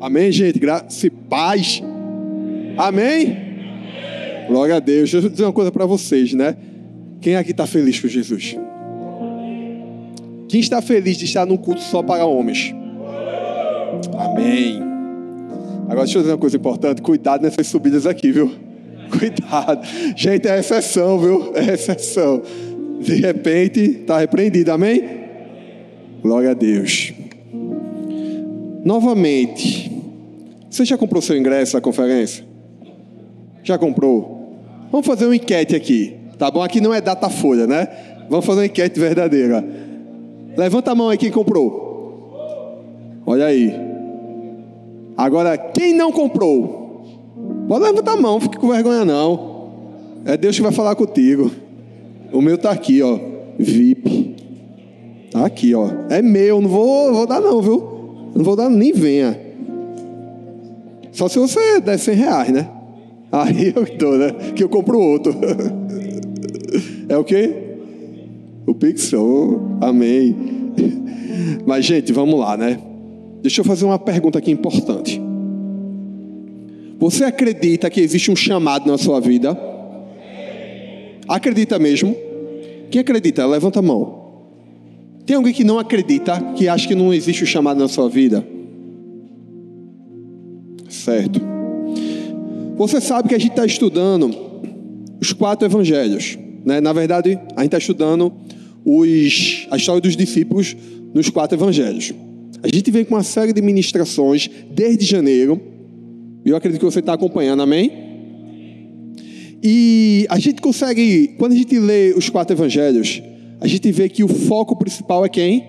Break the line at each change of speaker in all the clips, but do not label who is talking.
Amém, gente? Graça e paz. Amém? Glória a Deus. Deixa eu dizer uma coisa para vocês, né? Quem aqui está feliz com Jesus? Quem está feliz de estar num culto só para homens? Amém. Agora deixa eu dizer uma coisa importante. Cuidado nessas subidas aqui, viu? Cuidado. Gente, é exceção, viu? É exceção. De repente, está repreendido. Amém? Glória a Deus. Novamente, você já comprou seu ingresso à conferência? Já comprou? Vamos fazer uma enquete aqui, tá bom? Aqui não é data folha, né? Vamos fazer uma enquete verdadeira. Levanta a mão aí quem comprou. Olha aí. Agora, quem não comprou? Pode levantar a mão, fique com vergonha não. É Deus que vai falar contigo. O meu tá aqui, ó. VIP. Tá aqui, ó. É meu, não vou, vou dar não, viu? Não vou dar nem venha. Só se você der 100 reais, né? Aí eu estou, né? Que eu compro outro. É o quê? O Pixel. Amém. Mas, gente, vamos lá, né? Deixa eu fazer uma pergunta aqui importante. Você acredita que existe um chamado na sua vida? Acredita mesmo? Quem acredita? Levanta a mão. Tem alguém que não acredita, que acha que não existe o chamado na sua vida? Certo. Você sabe que a gente está estudando os quatro evangelhos. Né? Na verdade, a gente está estudando os, a história dos discípulos nos quatro evangelhos. A gente vem com uma série de ministrações desde janeiro. E eu acredito que você está acompanhando, amém? E a gente consegue, quando a gente lê os quatro evangelhos, a gente vê que o foco principal é quem?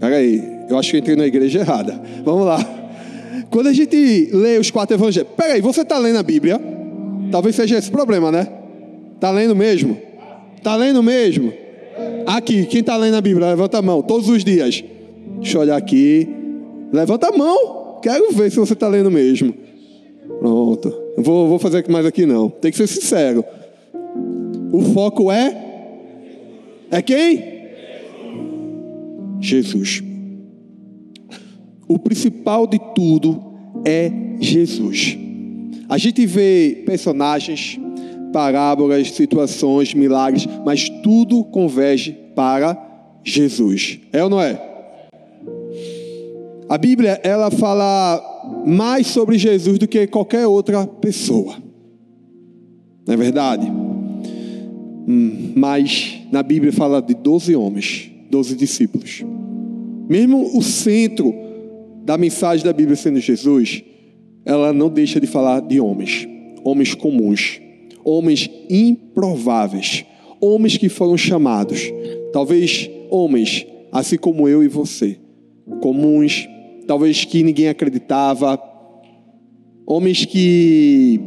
Peraí, eu acho que eu entrei na igreja errada. Vamos lá. Quando a gente lê os quatro evangelhos. Peraí, você está lendo a Bíblia? Talvez seja esse problema, né? Está lendo mesmo? Está lendo mesmo? Aqui, quem está lendo a Bíblia? Levanta a mão, todos os dias. Deixa eu olhar aqui. Levanta a mão. Quero ver se você está lendo mesmo. Pronto. Vou, vou fazer mais aqui não. Tem que ser sincero. O foco é? É quem? Jesus. O principal de tudo é Jesus. A gente vê personagens, parábolas, situações, milagres, mas tudo converge para Jesus. É ou não é? A Bíblia ela fala mais sobre Jesus do que qualquer outra pessoa. Não é verdade? Hum, mas na Bíblia fala de 12 homens, 12 discípulos. Mesmo o centro da mensagem da Bíblia sendo Jesus, ela não deixa de falar de homens, homens comuns, homens improváveis, homens que foram chamados, talvez homens assim como eu e você, comuns, talvez que ninguém acreditava, homens que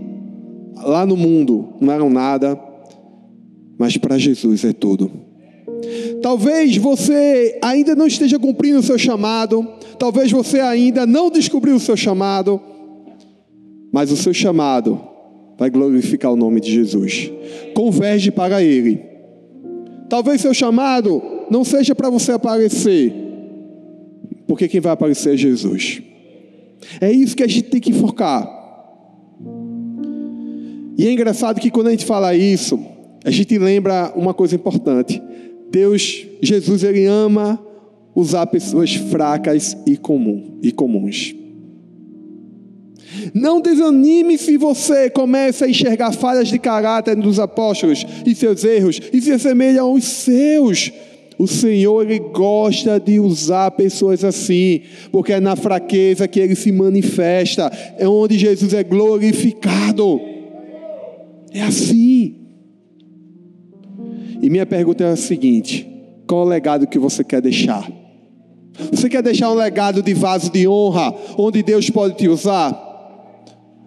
lá no mundo não eram nada, mas para Jesus é tudo. Talvez você ainda não esteja cumprindo o seu chamado, talvez você ainda não descobriu o seu chamado, mas o seu chamado vai glorificar o nome de Jesus. Converge para Ele. Talvez seu chamado não seja para você aparecer, porque quem vai aparecer é Jesus. É isso que a gente tem que focar. E é engraçado que quando a gente fala isso, a gente lembra uma coisa importante. Deus, Jesus, ele ama usar pessoas fracas e, comum, e comuns. Não desanime se você começa a enxergar falhas de caráter dos apóstolos e seus erros e se assemelham aos seus. O Senhor ele gosta de usar pessoas assim, porque é na fraqueza que ele se manifesta, é onde Jesus é glorificado. É assim. E minha pergunta é a seguinte: qual o legado que você quer deixar? Você quer deixar um legado de vaso de honra, onde Deus pode te usar?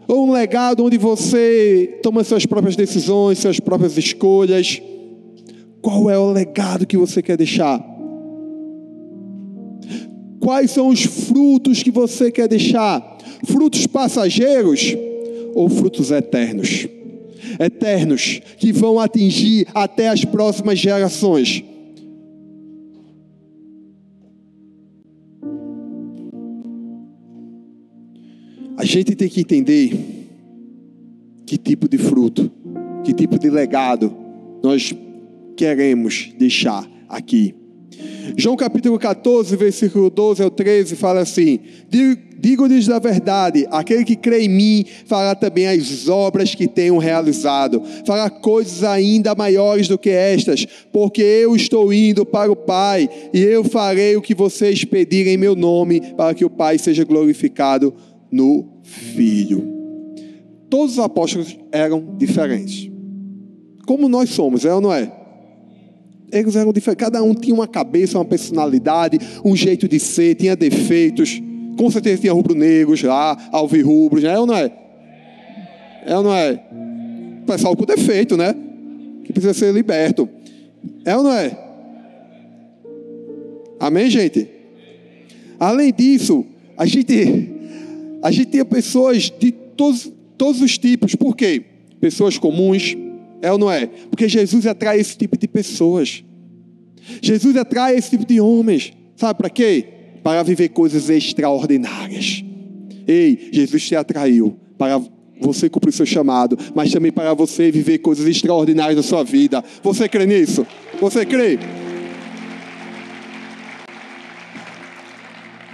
Ou um legado onde você toma suas próprias decisões, suas próprias escolhas? Qual é o legado que você quer deixar? Quais são os frutos que você quer deixar? Frutos passageiros ou frutos eternos? eternos que vão atingir até as próximas gerações. A gente tem que entender que tipo de fruto, que tipo de legado nós queremos deixar aqui. João capítulo 14, versículo 12 ao 13 fala assim: Digo-lhes da verdade, aquele que crê em mim fará também as obras que tenho realizado, fará coisas ainda maiores do que estas, porque eu estou indo para o Pai, e eu farei o que vocês pedirem em meu nome, para que o Pai seja glorificado no Filho. Todos os apóstolos eram diferentes. Como nós somos, é ou não é? Eles eram diferentes. Cada um tinha uma cabeça, uma personalidade, um jeito de ser, tinha defeitos. Com certeza tinha rubro-negros lá, alvirrubros, né? é ou não é? É ou não é? Pessoal com defeito, né? Que precisa ser liberto. É ou não é? Amém, gente? Além disso, a gente, a gente tinha pessoas de todos, todos os tipos. Por quê? Pessoas comuns, é ou não é? Porque Jesus atrai esse tipo de pessoas. Jesus atrai esse tipo de homens. Sabe para quê? Para viver coisas extraordinárias. Ei, Jesus te atraiu para você cumprir seu chamado, mas também para você viver coisas extraordinárias na sua vida. Você crê nisso? Você crê?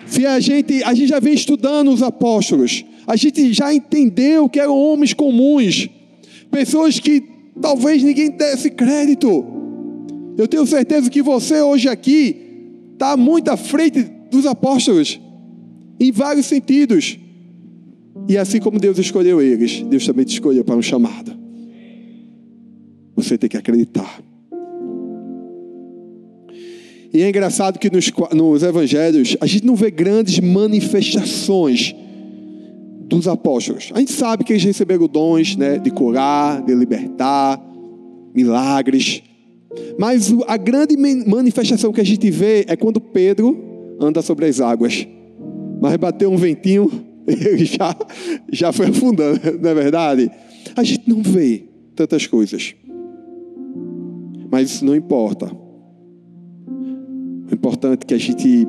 Se a gente, a gente já vem estudando os apóstolos, a gente já entendeu que eram homens comuns, pessoas que talvez ninguém desse crédito. Eu tenho certeza que você hoje aqui está muito à frente dos apóstolos, em vários sentidos. E assim como Deus escolheu eles, Deus também te escolheu para um chamado. Você tem que acreditar. E é engraçado que nos, nos evangelhos a gente não vê grandes manifestações dos apóstolos. A gente sabe que eles receberam dons né, de curar, de libertar, milagres. Mas a grande manifestação que a gente vê é quando Pedro anda sobre as águas. Mas bateu um ventinho, ele já, já foi afundando, não é verdade? A gente não vê tantas coisas. Mas isso não importa. O importante é que a gente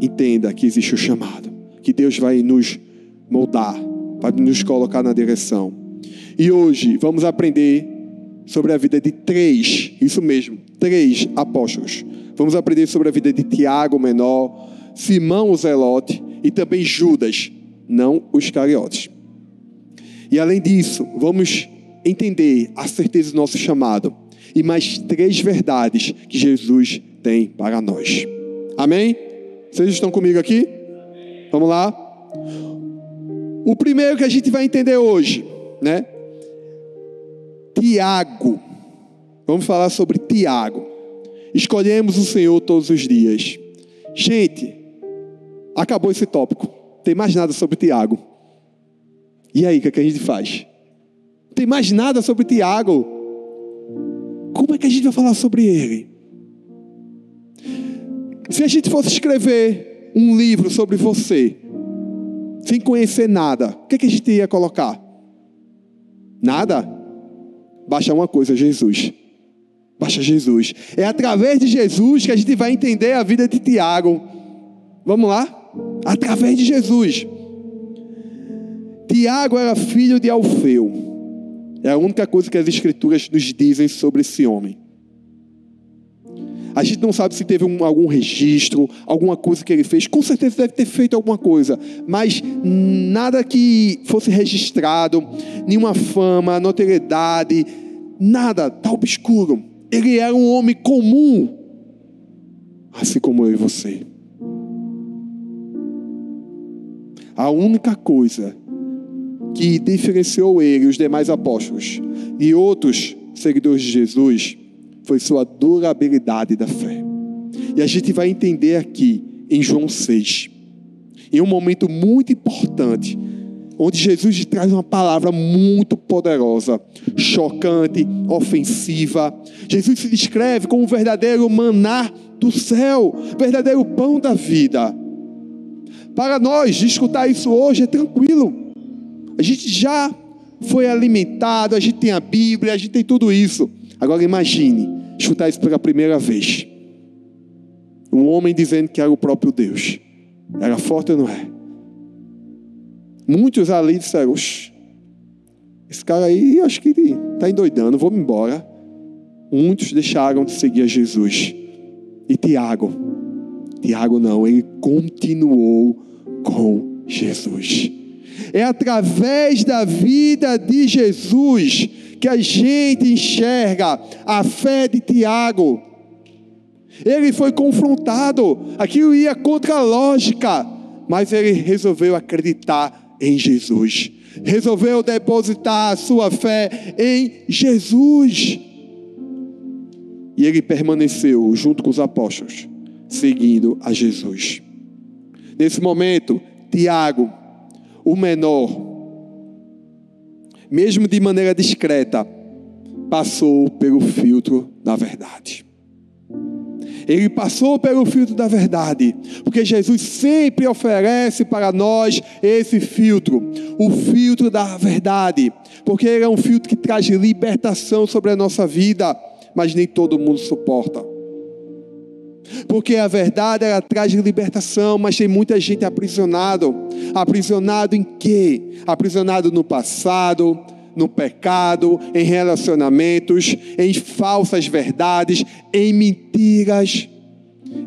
entenda que existe o chamado, que Deus vai nos moldar, vai nos colocar na direção. E hoje vamos aprender sobre a vida de três, isso mesmo, três apóstolos. Vamos aprender sobre a vida de Tiago menor, Simão o Zelote e também Judas, não os Cariotes. E além disso, vamos entender a certeza do nosso chamado e mais três verdades que Jesus tem para nós. Amém? Vocês estão comigo aqui? Vamos lá? O primeiro que a gente vai entender hoje, né? Tiago. Vamos falar sobre Tiago. Escolhemos o Senhor todos os dias. Gente, acabou esse tópico. Tem mais nada sobre Tiago. E aí, o que, é que a gente faz? Tem mais nada sobre Tiago. Como é que a gente vai falar sobre ele? Se a gente fosse escrever um livro sobre você, sem conhecer nada, o que, é que a gente ia colocar? Nada? Baixa uma coisa, Jesus. Baixa Jesus. É através de Jesus que a gente vai entender a vida de Tiago. Vamos lá? Através de Jesus. Tiago era filho de Alfeu. É a única coisa que as Escrituras nos dizem sobre esse homem. A gente não sabe se teve um, algum registro, alguma coisa que ele fez. Com certeza deve ter feito alguma coisa, mas nada que fosse registrado, nenhuma fama, notoriedade, nada, tá obscuro. Ele era um homem comum, assim como eu e você. A única coisa que diferenciou ele os demais apóstolos e outros seguidores de Jesus foi sua durabilidade da fé. E a gente vai entender aqui em João 6, em um momento muito importante, onde Jesus traz uma palavra muito poderosa, chocante, ofensiva. Jesus se descreve como o verdadeiro maná do céu, verdadeiro pão da vida. Para nós, escutar isso hoje é tranquilo. A gente já foi alimentado, a gente tem a Bíblia, a gente tem tudo isso. Agora imagine escutar isso pela primeira vez. Um homem dizendo que era o próprio Deus. Era forte ou não é? Muitos ali disseram: esse cara aí acho que está endoidando, vou embora. Muitos deixaram de seguir a Jesus. E Tiago, Tiago não, ele continuou com Jesus. É através da vida de Jesus que a gente enxerga a fé de Tiago. Ele foi confrontado, aquilo ia contra a lógica, mas ele resolveu acreditar em Jesus. Resolveu depositar a sua fé em Jesus. E ele permaneceu junto com os apóstolos, seguindo a Jesus. Nesse momento, Tiago, o menor, mesmo de maneira discreta, passou pelo filtro da verdade. Ele passou pelo filtro da verdade, porque Jesus sempre oferece para nós esse filtro, o filtro da verdade, porque ele é um filtro que traz libertação sobre a nossa vida, mas nem todo mundo suporta. Porque a verdade ela traz libertação, mas tem muita gente aprisionado. Aprisionado em quê? Aprisionado no passado, no pecado, em relacionamentos, em falsas verdades, em mentiras.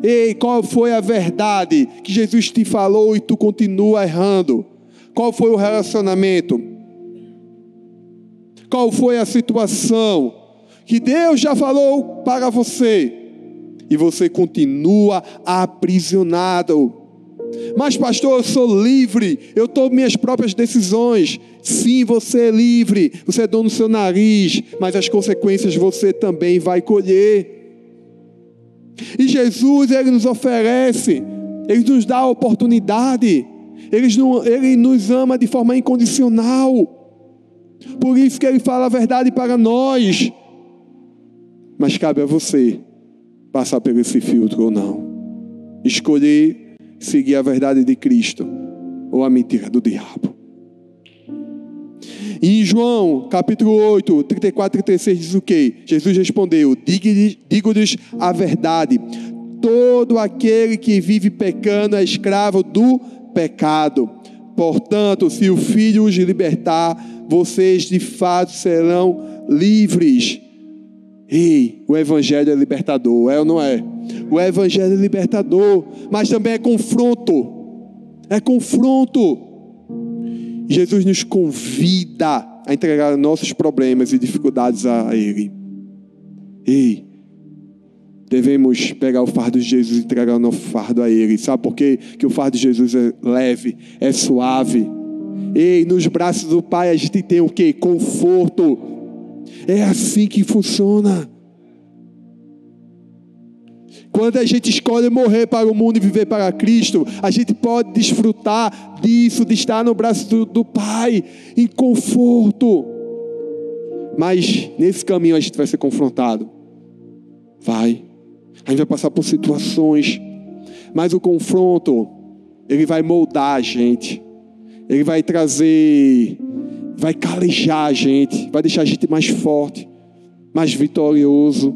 Ei, qual foi a verdade que Jesus te falou e tu continua errando? Qual foi o relacionamento? Qual foi a situação que Deus já falou para você e você continua aprisionado? Mas, pastor, eu sou livre, eu tomo minhas próprias decisões. Sim, você é livre, você é dono do seu nariz, mas as consequências você também vai colher. E Jesus, Ele nos oferece, Ele nos dá a oportunidade, Ele, nos ama de forma incondicional. Por isso que Ele fala a verdade para nós. Mas cabe a você passar por esse filtro ou não. Escolher seguir a verdade de Cristo ou a mentira do diabo. E em João, capítulo 8, 34 e 36 diz o que? Jesus respondeu: Digo-lhes a verdade, todo aquele que vive pecando é escravo do pecado. Portanto, se o Filho os libertar, vocês de fato serão livres. Ei, o Evangelho é libertador, é ou não é? O Evangelho é libertador, mas também é confronto. É confronto. Jesus nos convida a entregar nossos problemas e dificuldades a Ele. Ei, devemos pegar o fardo de Jesus e entregar o nosso fardo a Ele. Sabe por quê? Que o fardo de Jesus é leve, é suave. Ei, nos braços do Pai a gente tem o quê? Conforto. É assim que funciona. Quando a gente escolhe morrer para o mundo e viver para Cristo, a gente pode desfrutar disso, de estar no braço do, Pai, em conforto. Mas nesse caminho a gente vai ser confrontado. Vai. A gente vai passar por situações. Mas o confronto, ele vai moldar a gente. Ele vai trazer, vai calejar a gente, vai deixar a gente mais forte, mais vitorioso.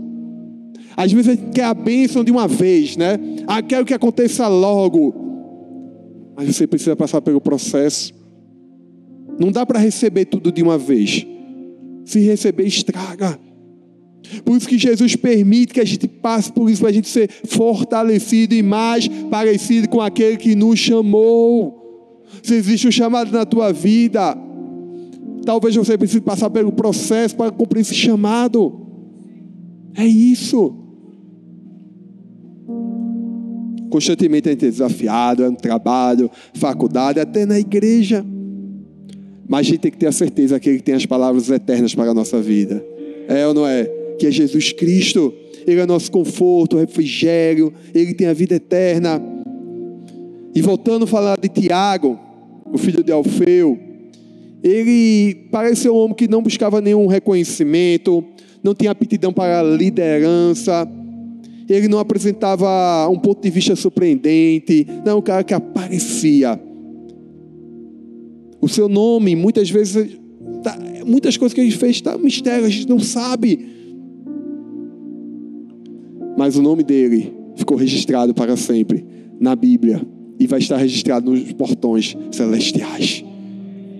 Às vezes a gente quer a bênção de uma vez, né? Ah, quero que aconteça logo. Mas você precisa passar pelo processo. Não dá para receber tudo de uma vez. Se receber, estraga. Por isso que Jesus permite que a gente passe por isso, para a gente ser fortalecido e mais parecido com aquele que nos chamou. Se existe um chamado na tua vida, talvez você precise passar pelo processo para cumprir esse chamado. É isso. Constantemente a gente é desafiado, é no trabalho, faculdade, até na igreja. Mas a gente tem que ter a certeza que Ele tem as palavras eternas para a nossa vida. É ou não é? Que é Jesus Cristo. Ele é nosso conforto, refrigério. Ele tem a vida eterna. E voltando a falar de Tiago, o filho de Alfeu, ele parece um homem que não buscava nenhum reconhecimento, não tinha aptidão para liderança ele não apresentava um ponto de vista surpreendente, não, um cara que aparecia. O seu nome, muitas vezes, tá, muitas coisas que ele fez está um mistério, a gente não sabe. Mas o nome dele ficou registrado para sempre na Bíblia e vai estar registrado nos portões celestiais.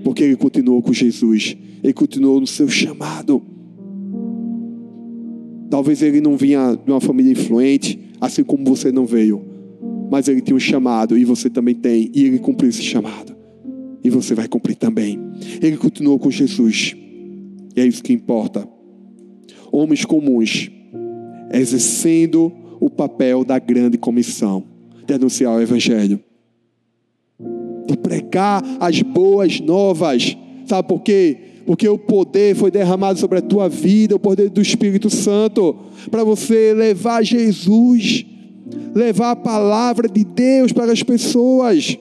Porque ele continuou com Jesus, ele continuou no seu chamado. Talvez ele não vinha de uma família influente, assim como você não veio, mas ele tinha um chamado e você também tem, e ele cumpriu esse chamado, e você vai cumprir também. Ele continuou com Jesus, e é isso que importa. Homens comuns, exercendo o papel da grande comissão de anunciar o Evangelho de pregar as boas novas. Sabe por quê? Porque o poder foi derramado sobre a tua vida, o poder do Espírito Santo, para você levar Jesus, levar a palavra de Deus para as pessoas.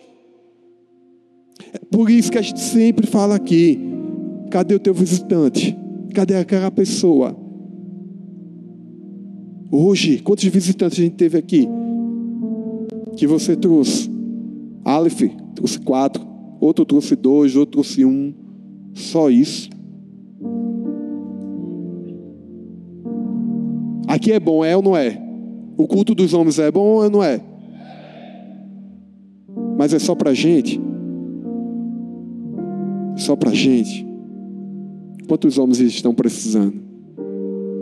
É por isso que a gente sempre fala aqui: cadê o teu visitante? Cadê aquela pessoa? Hoje, quantos visitantes a gente teve aqui? Que você trouxe? Aleph, trouxe quatro, outro trouxe dois, outro trouxe um. Só isso. Aqui é bom, é ou não é? O culto dos homens é bom ou não é? Mas é só pra gente? Só pra gente? Quantos homens estão precisando?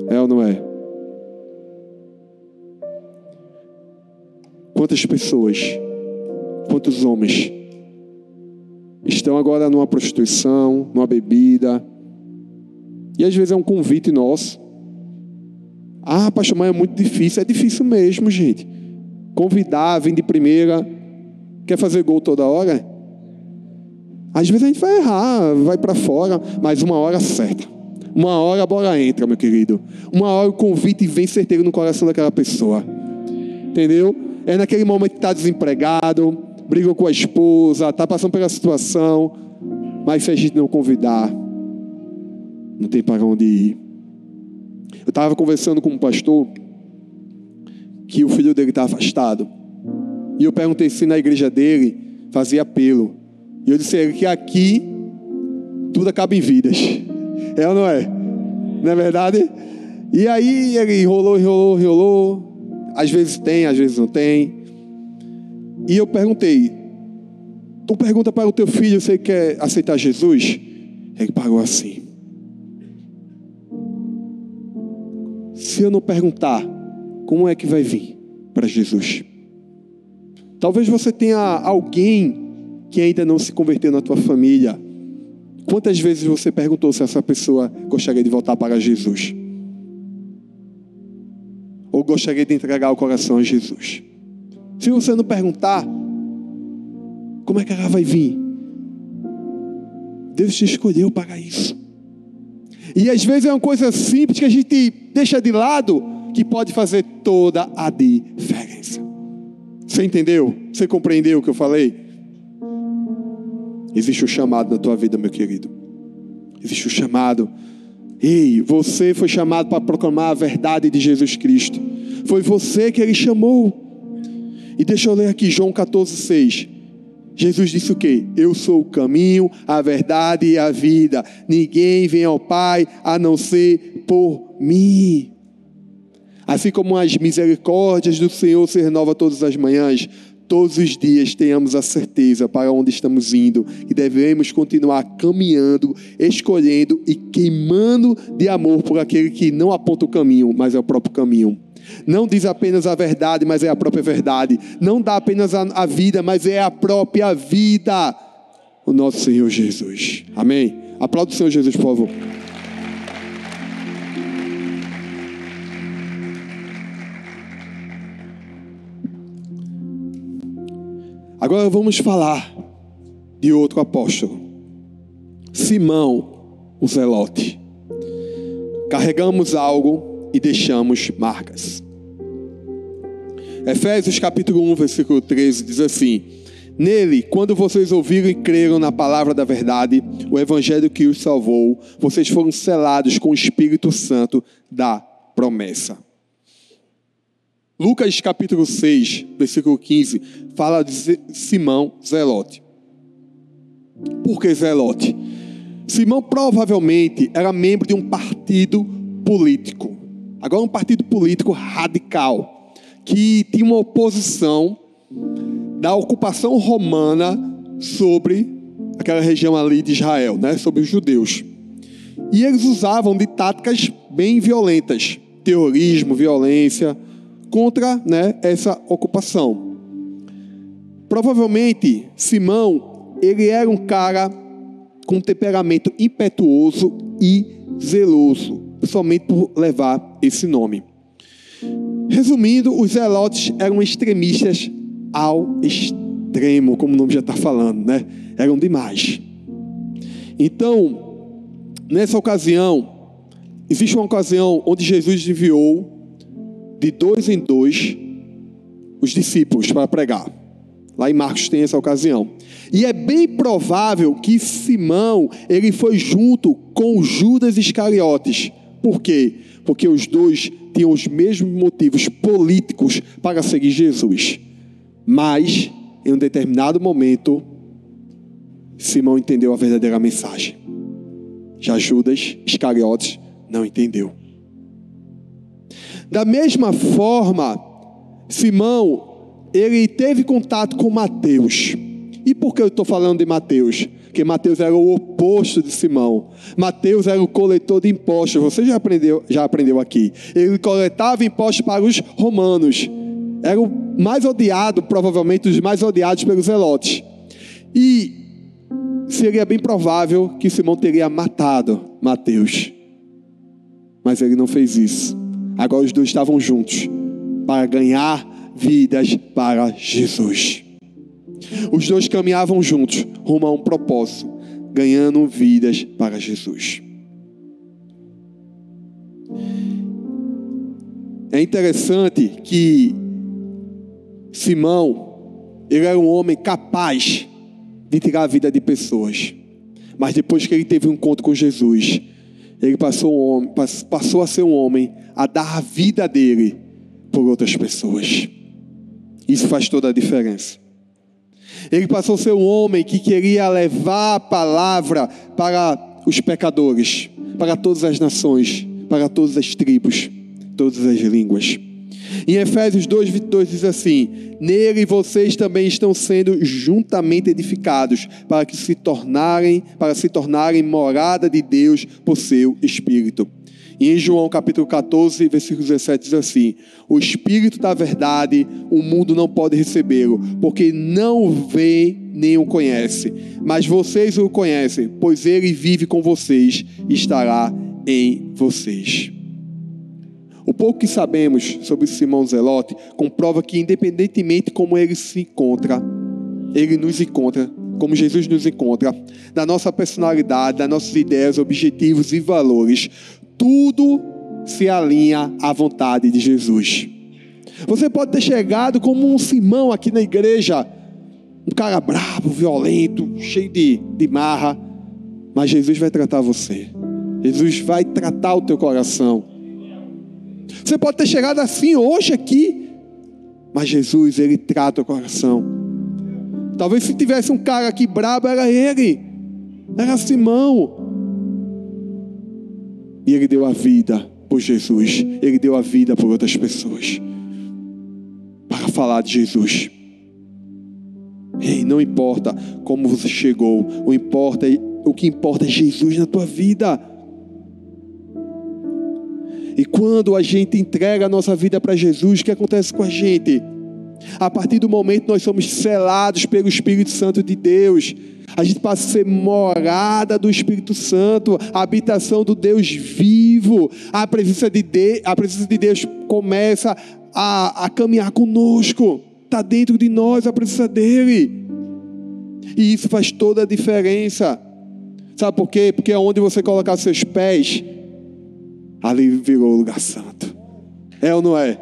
É ou não é? Quantas pessoas? Quantos homens estão agora numa prostituição, numa bebida. E às vezes é um convite nosso. Ah, pastor, mas é muito difícil. É difícil mesmo, gente. Convidar, vem de primeira. Quer fazer gol toda hora? Às vezes a gente vai errar, vai para fora, mas uma hora certa. Uma hora a bola entra, meu querido. Uma hora o convite vem certeiro no coração daquela pessoa. Entendeu? É naquele momento que está desempregado, brigou com a esposa, está passando pela situação, mas se a gente não convidar, não tem para onde ir. Eu estava conversando com um pastor que o filho dele está afastado. E eu perguntei se na igreja dele fazia apelo. E eu disse a ele que aqui tudo acaba em vidas. É ou não é? Não é verdade? E aí ele enrolou, enrolou, enrolou. Às vezes tem, às vezes não tem. E eu perguntei: Tu pergunta para o teu filho se ele quer aceitar Jesus? Ele pagou assim. Se eu não perguntar, como é que vai vir para Jesus? Talvez você tenha alguém que ainda não se converteu na tua família. Quantas vezes você perguntou se essa pessoa gostaria de voltar para Jesus? Ou gostaria de entregar o coração a Jesus? Se você não perguntar, como é que ela vai vir? Deus te escolheu para isso. E às vezes é uma coisa simples que a gente deixa de lado que pode fazer toda a diferença. Você entendeu? Você compreendeu o que eu falei? Existe o um chamado na tua vida, meu querido. Existe o um chamado. Ei, você foi chamado para proclamar a verdade de Jesus Cristo. Foi você que ele chamou. E deixa eu ler aqui João 14, 6. Jesus disse o quê? Eu sou o caminho, a verdade e a vida. Ninguém vem ao Pai a não ser por mim. Assim como as misericórdias do Senhor se renovam todas as manhãs, todos os dias tenhamos a certeza para onde estamos indo e devemos continuar caminhando, escolhendo e queimando de amor por aquele que não aponta o caminho, mas é o próprio caminho. Não diz apenas a verdade, mas é a própria verdade. Não dá apenas a, a vida, mas é a própria vida. O nosso Senhor Jesus. Amém? Aplauda o Senhor Jesus, por favor. Agora vamos falar de outro apóstolo, Simão, o Zelote. Carregamos algo e deixamos marcas. Efésios capítulo 1, versículo 13 diz assim: Nele, quando vocês ouviram e creram na palavra da verdade, o evangelho que os salvou, vocês foram selados com o Espírito Santo da promessa. Lucas capítulo 6, versículo 15, fala de Simão Zelote. Por que Zelote? Simão provavelmente era membro de um partido político. Agora, um partido político radical, que tinha uma oposição da ocupação romana sobre aquela região ali de Israel, né, sobre os judeus. E eles usavam de táticas bem violentas, terrorismo, violência, contra né, essa ocupação. Provavelmente, Simão, ele era um cara com temperamento impetuoso e zeloso, somente por levar esse nome. Resumindo, os zelotes eram extremistas ao extremo, como o nome já está falando, né? Eram demais. Então, nessa ocasião, existe uma ocasião onde Jesus enviou de dois em dois os discípulos para pregar. Lá em Marcos tem essa ocasião. E é bem provável que Simão, ele foi junto com Judas Iscariotes. Por quê? Porque os dois tinham os mesmos motivos políticos para seguir Jesus. Mas, em um determinado momento, Simão entendeu a verdadeira mensagem. Já Judas Iscariotes não entendeu. Da mesma forma, Simão, ele teve contato com Mateus. E por que eu estou falando de Mateus? Porque Mateus era o oposto de Simão. Mateus era o coletor de impostos. Você já aprendeu, já aprendeu aqui. Ele coletava impostos para os romanos. Era o mais odiado, provavelmente os mais odiados pelos zelotes. E seria bem provável que Simão teria matado Mateus. Mas ele não fez isso. Agora os dois estavam juntos para ganhar vidas para Jesus. Os dois caminhavam juntos rumo a um propósito, ganhando vidas para Jesus. É interessante que Simão, ele era um homem capaz de tirar a vida de pessoas. Mas depois que ele teve um encontro com Jesus, ele passou, um homem, passou a ser um homem a dar a vida dele por outras pessoas. Isso faz toda a diferença. Ele passou a ser um homem que queria levar a palavra para os pecadores, para todas as nações, para todas as tribos, todas as línguas. Em Efésios 2, 22 diz assim: Nele vocês também estão sendo juntamente edificados para que se tornarem, para se tornarem morada de Deus por seu espírito. E em João capítulo 14, versículo 17 diz assim: O espírito da verdade, o mundo não pode recebê-lo, porque não o vê nem o conhece. Mas vocês o conhecem, pois ele vive com vocês e estará em vocês. O pouco que sabemos sobre Simão Zelote comprova que, independentemente de como ele se encontra, ele nos encontra, como Jesus nos encontra, da nossa personalidade, das nossas ideias, objetivos e valores, tudo se alinha à vontade de Jesus. Você pode ter chegado como um Simão aqui na igreja, um cara bravo, violento, cheio de, de marra, mas Jesus vai tratar você. Jesus vai tratar o teu coração. Você pode ter chegado assim hoje aqui, mas Jesus, ele trata o coração. Talvez se tivesse um cara aqui brabo, era ele, era Simão. E ele deu a vida por Jesus, ele deu a vida por outras pessoas, para falar de Jesus. Ei, não importa como você chegou, o, importa, o que importa é Jesus na tua vida. E quando a gente entrega a nossa vida para Jesus, o que acontece com a gente? A partir do momento nós somos selados pelo Espírito Santo de Deus. A gente passa a ser morada do Espírito Santo, a habitação do Deus vivo. A presença de, Deus, a presença de Deus começa a, a caminhar conosco. Está dentro de nós a presença dEle. E isso faz toda a diferença. Sabe por quê? Porque onde você colocar seus pés, ali virou o lugar santo. É ou não é?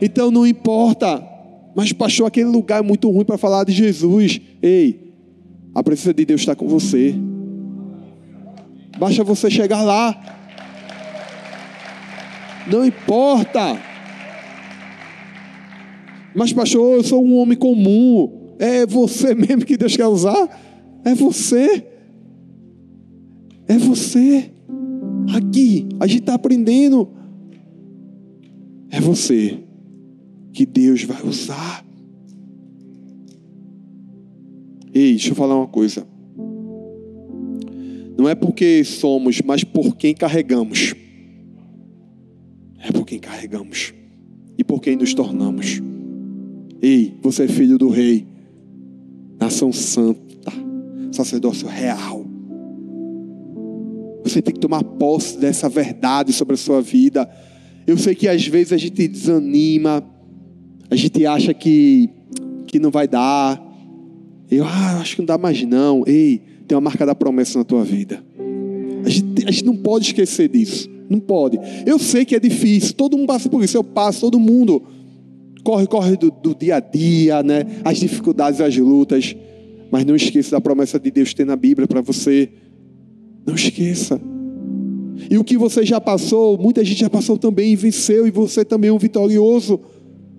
Então não importa. Mas, pastor, aquele lugar é muito ruim para falar de Jesus. Ei, a presença de Deus está com você. Basta você chegar lá. Não importa. Mas, pastor, eu sou um homem comum. É você mesmo que Deus quer usar? É você. É você. Aqui, a gente está aprendendo. É você que Deus vai usar. Ei, deixa eu falar uma coisa. não é porque somos, mas por quem carregamos. É por quem carregamos e por quem nos tornamos. Ei, você é filho do rei, nação santa, sacerdócio real. Você tem que tomar posse dessa verdade sobre a sua vida. Eu sei que às vezes a gente desanima, a gente acha que, que não vai dar. Eu ah, acho que não dá mais não. Ei, tem uma marca da promessa na tua vida. A gente, a gente não pode esquecer disso. Não pode. Eu sei que é difícil, todo mundo passa por isso, eu passo, todo mundo corre, corre do, do dia a dia, né? As dificuldades, as lutas. Mas não esqueça da promessa de Deus ter na Bíblia para você. Não esqueça. E o que você já passou, muita gente já passou também e venceu, e você também é um vitorioso.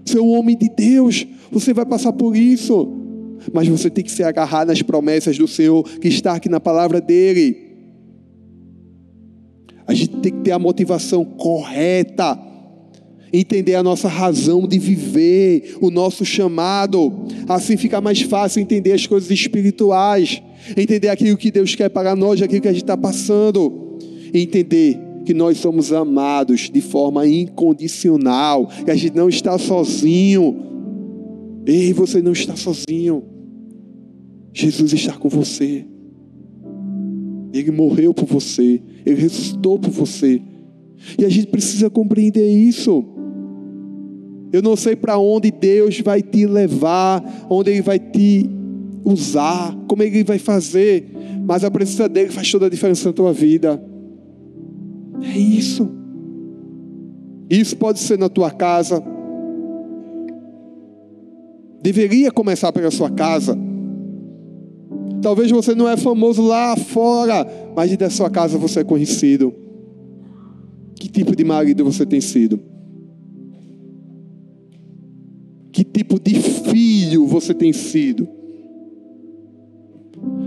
Você é um homem de Deus, você vai passar por isso. Mas você tem que se agarrar nas promessas do Senhor que está aqui na palavra dele. A gente tem que ter a motivação correta, entender a nossa razão de viver, o nosso chamado. Assim fica mais fácil entender as coisas espirituais, entender aquilo que Deus quer para nós, aquilo que a gente está passando, entender que nós somos amados de forma incondicional, que a gente não está sozinho. Ei, você não está sozinho. Jesus está com você. Ele morreu por você. Ele ressuscitou por você. E a gente precisa compreender isso. Eu não sei para onde Deus vai te levar, onde Ele vai te usar, como Ele vai fazer, mas a presença dele faz toda a diferença na tua vida. É isso. Isso pode ser na tua casa. Deveria começar pela sua casa. Talvez você não é famoso lá fora, mas dentro da sua casa você é conhecido. Que tipo de marido você tem sido? Que tipo de filho você tem sido?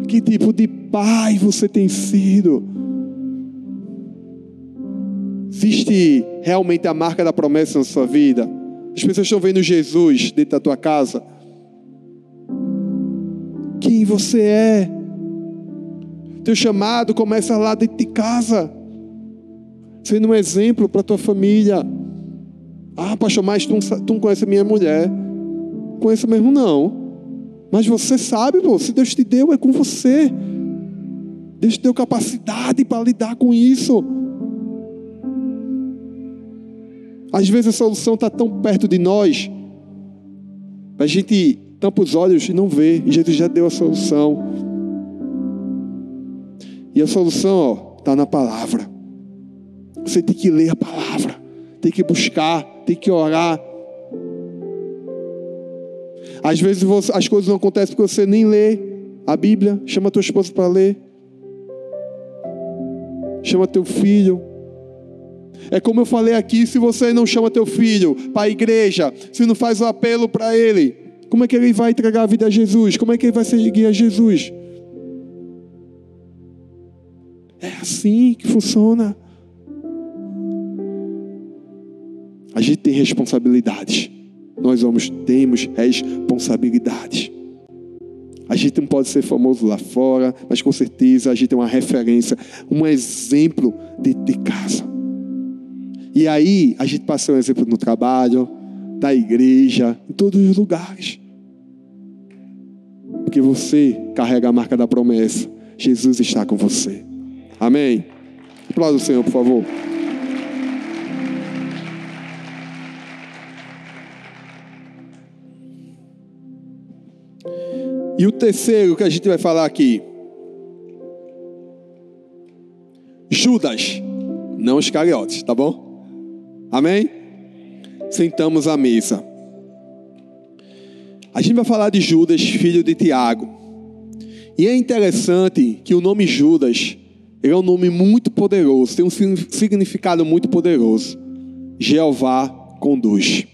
Que tipo de pai você tem sido? Existe realmente a marca da promessa na sua vida? As pessoas estão vendo Jesus dentro da tua casa quem você é. Teu chamado começa lá dentro de casa, sendo um exemplo para tua família. Ah, pastor, mas tu, não conhece a minha mulher. Conheço mesmo não. Mas você sabe, pô, se Deus te deu, é com você. Deus te deu capacidade para lidar com isso. Às vezes a solução está tão perto de nós, a gente tampa os olhos e não vê. E Jesus já deu a solução. E a solução está na palavra. Você tem que ler a palavra, tem que buscar, tem que orar. Às vezes você, as coisas não acontecem porque você nem lê a Bíblia. Chama tua esposa para ler. Chama teu filho. É como eu falei aqui: se você não chama teu filho para a igreja, se não faz o apelo para ele, como é que ele vai entregar a vida a Jesus? Como é que ele vai seguir a Jesus? É assim que funciona. A gente tem responsabilidades. Nós homens temos responsabilidades. A gente não pode ser famoso lá fora, mas com certeza a gente tem uma referência, um exemplo dentro de casa. E aí a gente passa um exemplo no trabalho, da igreja, em todos os lugares. Porque você carrega a marca da promessa. Jesus está com você. Amém? Aplauda o Senhor, por favor. E o terceiro que a gente vai falar aqui. Judas, não os cariotes, tá bom? Amém? sentamos à mesa. A gente vai falar de Judas, filho de Tiago. E é interessante que o nome Judas é um nome muito poderoso, tem um significado muito poderoso. Jeová conduz.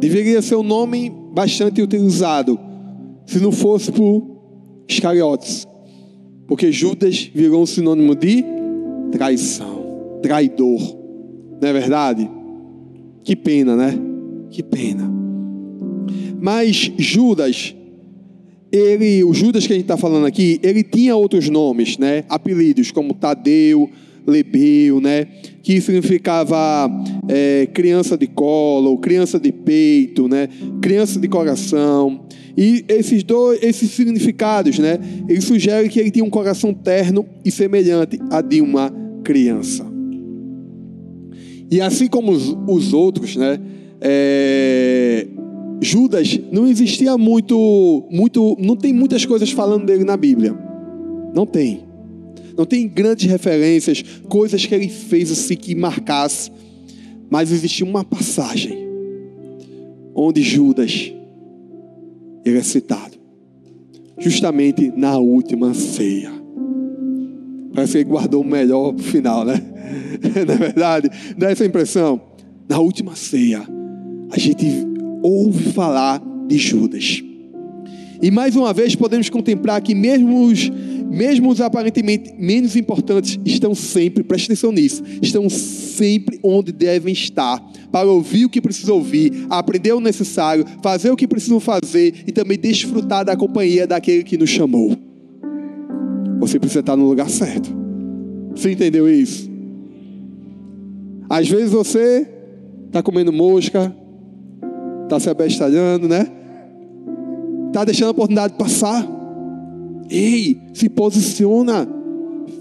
Deveria ser um nome bastante utilizado, se não fosse por Iscariotes. Porque Judas virou um sinônimo de traição, traidor. Não é verdade? Que pena, né? Que pena. Mas Judas, ele, o Judas que a gente está falando aqui, ele tinha outros nomes, né? Apelidos como Tadeu, Lebeu, né? Que significava é, criança de colo, criança de peito, né? Criança de coração. E esses dois, esses significados, né? Ele sugere que ele tinha um coração terno e semelhante a de uma criança. E assim como os, os outros, né? É, Judas não existia muito, muito, não tem muitas coisas falando dele na Bíblia. Não tem. Não tem grandes referências, coisas que ele fez assim que marcasse. Mas existia uma passagem onde Judas ele é citado. Justamente na última ceia. Parece que ele guardou o melhor para o final, né? Não é verdade? Dá essa impressão. Na última ceia, a gente ouve falar de Judas. E mais uma vez podemos contemplar que mesmo os, mesmo os aparentemente menos importantes estão sempre, preste atenção nisso, estão sempre onde devem estar, para ouvir o que precisam ouvir, aprender o necessário, fazer o que precisam fazer e também desfrutar da companhia daquele que nos chamou. Você precisa estar no lugar certo. Você entendeu isso? Às vezes você está comendo mosca, está se abestalhando, né? Está deixando a oportunidade passar. Ei, se posiciona.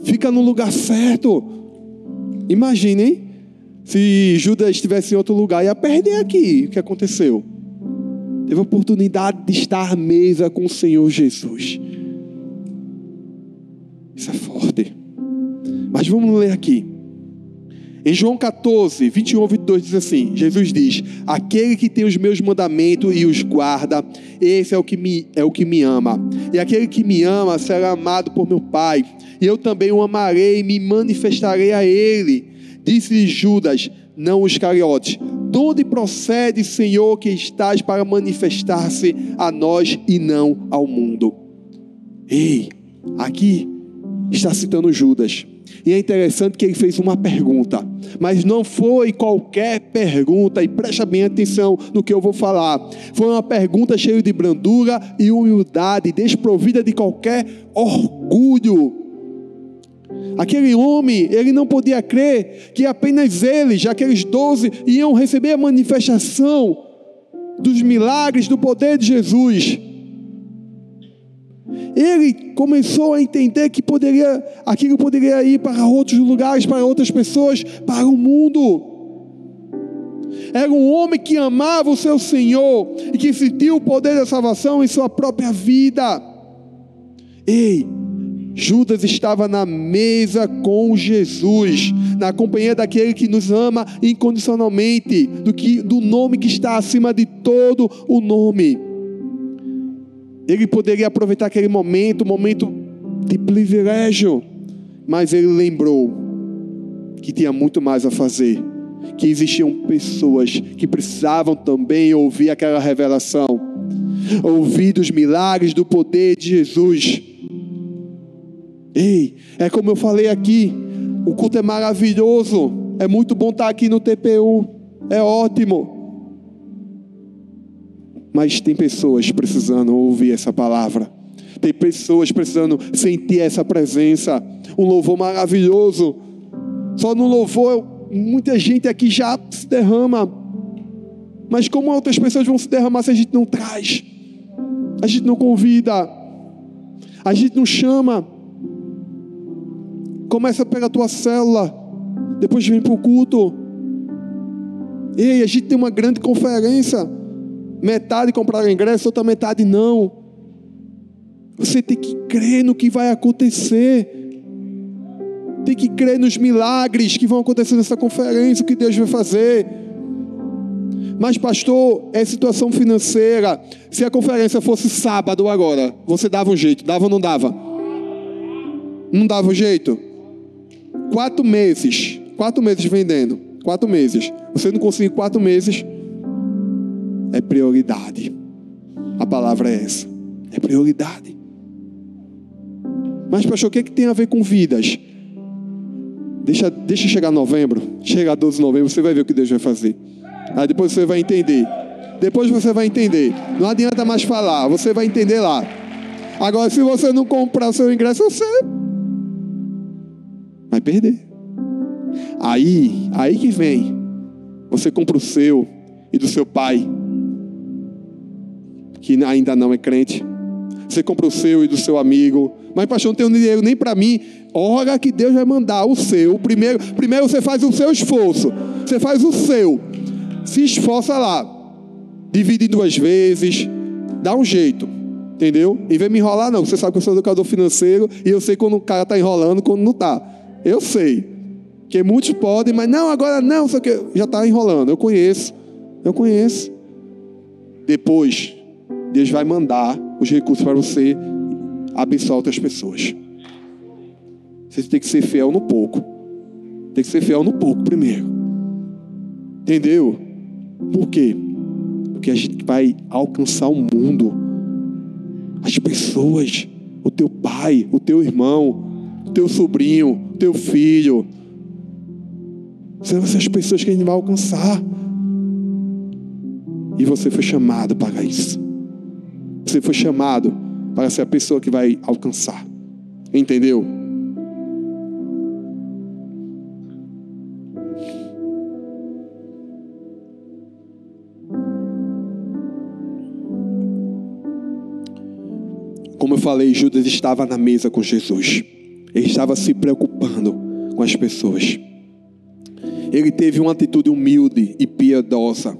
Fica no lugar certo. Imaginem se Judas estivesse em outro lugar, ia perder aqui. O que aconteceu? Teve a oportunidade de estar à mesa com o Senhor Jesus. Isso é forte. Mas vamos ler aqui. Em João 14, 21 e 22 diz assim: Jesus diz: Aquele que tem os meus mandamentos e os guarda, esse é o que me, é o que me ama. E aquele que me ama será amado por meu Pai. E eu também o amarei e me manifestarei a ele. Disse Judas, não os cariotes. De onde procede, Senhor, que estás para manifestar-se a nós e não ao mundo? Ei, aqui está citando Judas. E é interessante que ele fez uma pergunta, mas não foi qualquer pergunta, e preste bem atenção no que eu vou falar. Foi uma pergunta cheia de brandura e humildade, desprovida de qualquer orgulho. Aquele homem, ele não podia crer que apenas ele, já aqueles doze, iam receber a manifestação dos milagres do poder de Jesus ele começou a entender que poderia, aquilo poderia ir para outros lugares, para outras pessoas, para o mundo. Era um homem que amava o seu Senhor e que sentiu o poder da salvação em sua própria vida. Ei, Judas estava na mesa com Jesus, na companhia daquele que nos ama incondicionalmente, do, que, do nome que está acima de todo o nome. Ele poderia aproveitar aquele momento, momento de privilégio, mas ele lembrou que tinha muito mais a fazer, que existiam pessoas que precisavam também ouvir aquela revelação, ouvir dos milagres do poder de Jesus. Ei, é como eu falei aqui, o culto é maravilhoso, é muito bom estar aqui no TPU, é ótimo. Mas tem pessoas precisando ouvir essa palavra. Tem pessoas precisando sentir essa presença. Um louvor maravilhoso. Só no louvor, muita gente aqui já se derrama. Mas como outras pessoas vão se derramar se a gente não traz? A gente não convida. A gente não chama. Começa pela tua célula. Depois vem para o culto. Ei, a gente tem uma grande conferência. Metade compraram ingresso, outra metade não. Você tem que crer no que vai acontecer. Tem que crer nos milagres que vão acontecer nessa conferência, o que Deus vai fazer. Mas, pastor, é situação financeira. Se a conferência fosse sábado agora, você dava um jeito, dava ou não dava? Não dava um jeito? Quatro meses, quatro meses vendendo, quatro meses. Você não conseguir quatro meses, é prioridade. A palavra é essa. É prioridade. Mas, pastor, o que, é que tem a ver com vidas? Deixa, deixa chegar novembro. Chega 12 de novembro, você vai ver o que Deus vai fazer. Aí depois você vai entender. Depois você vai entender. Não adianta mais falar, você vai entender lá. Agora, se você não comprar seu ingresso, você vai perder. Aí, aí que vem. Você compra o seu e do seu pai, que ainda não é crente. Você compra o seu e do seu amigo. Mas, pastor, não tenho dinheiro nem para mim. Ora que Deus vai mandar o seu. Primeiro, primeiro você faz o seu esforço. Você faz o seu. Se esforça lá. Divide em duas vezes. Dá um jeito. Entendeu? E vem me enrolar, não. Você sabe que eu sou educador financeiro e eu sei quando o cara está enrolando, quando não está. Eu sei. Que muitos podem, mas não, agora não, só que já está enrolando. Eu conheço. Eu conheço. Depois, Deus vai mandar os recursos para você abençoar outras pessoas. Você tem que ser fiel no pouco. Tem que ser fiel no pouco primeiro. Entendeu? Por quê? Porque a gente vai alcançar o mundo. As pessoas, o teu pai, o teu irmão, o teu sobrinho, o teu filho. São essas pessoas que a gente vai alcançar. E você foi chamado para isso. Você foi chamado para ser a pessoa que vai alcançar. Entendeu? Como eu falei, Judas estava na mesa com Jesus. Ele estava se preocupando com as pessoas. Ele teve uma atitude humilde e piedosa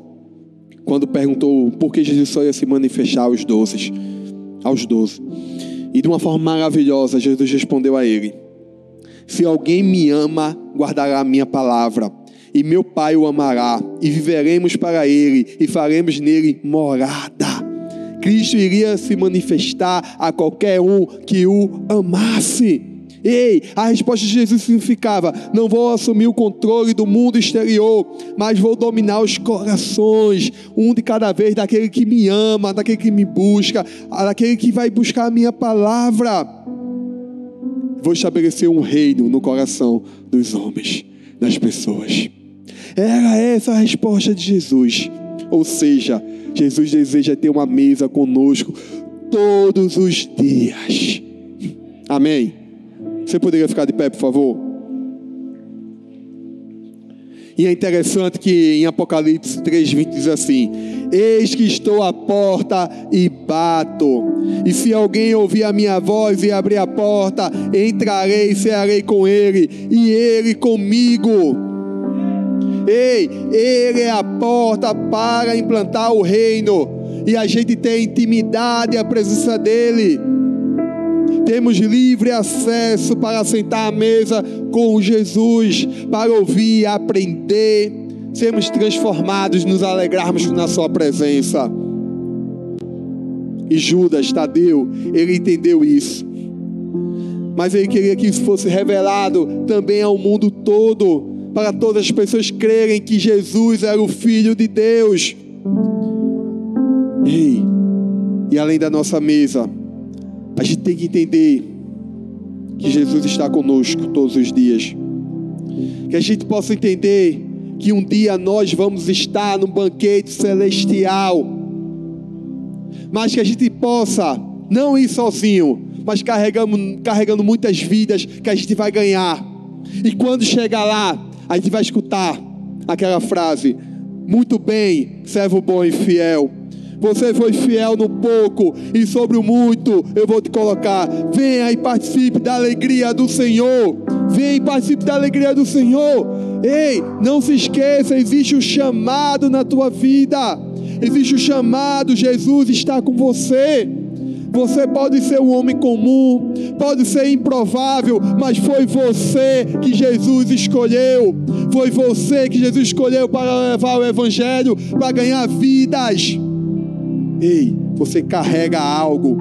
quando perguntou por que Jesus só ia se manifestar aos doze, aos doze. E de uma forma maravilhosa, Jesus respondeu a ele: Se alguém me ama, guardará a minha palavra, e meu Pai o amará, e viveremos para ele, e faremos nele morada. Cristo iria se manifestar a qualquer um que o amasse. Ei, a resposta de Jesus significava: não vou assumir o controle do mundo exterior, mas vou dominar os corações, um de cada vez, daquele que me ama, daquele que me busca, daquele que vai buscar a minha palavra. Vou estabelecer um reino no coração dos homens, das pessoas. Era essa a resposta de Jesus. Ou seja, Jesus deseja ter uma mesa conosco todos os dias. Amém. Você poderia ficar de pé, por favor? E é interessante que em Apocalipse 3:20 diz assim: Eis que estou à porta e bato. E se alguém ouvir a minha voz e abrir a porta, entrarei e cearei com ele, e ele comigo. Ei, ele é a porta para implantar o reino. E a gente tem intimidade e a presença dele temos livre acesso para sentar à mesa com Jesus, para ouvir, aprender, sermos transformados, nos alegrarmos na Sua presença. E Judas, Tadeu, ele entendeu isso. Mas ele queria que isso fosse revelado também ao mundo todo, para todas as pessoas crerem que Jesus era o Filho de Deus. Ei, e além da nossa mesa, a gente tem que entender que Jesus está conosco todos os dias. Que a gente possa entender que um dia nós vamos estar no banquete celestial. Mas que a gente possa não ir sozinho, mas carregando, carregando muitas vidas que a gente vai ganhar. E quando chegar lá, a gente vai escutar aquela frase: Muito bem, servo bom e fiel. Você foi fiel no pouco e sobre o muito eu vou te colocar. Venha e participe da alegria do Senhor. Venha e participe da alegria do Senhor. Ei, não se esqueça, existe um chamado na tua vida. Existe um chamado, Jesus está com você. Você pode ser um homem comum, pode ser improvável, mas foi você que Jesus escolheu. Foi você que Jesus escolheu para levar o Evangelho, para ganhar vidas. Ei, você carrega algo.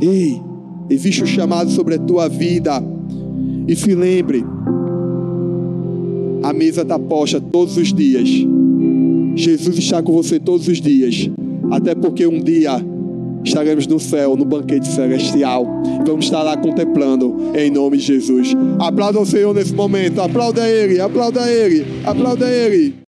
Ei, existe um chamado sobre a tua vida. E se lembre, a mesa está posta todos os dias. Jesus está com você todos os dias. Até porque um dia estaremos no céu, no banquete celestial. Vamos estar lá contemplando em nome de Jesus. Aplauda o Senhor nesse momento. Aplauda Ele, aplauda Ele, aplauda Ele.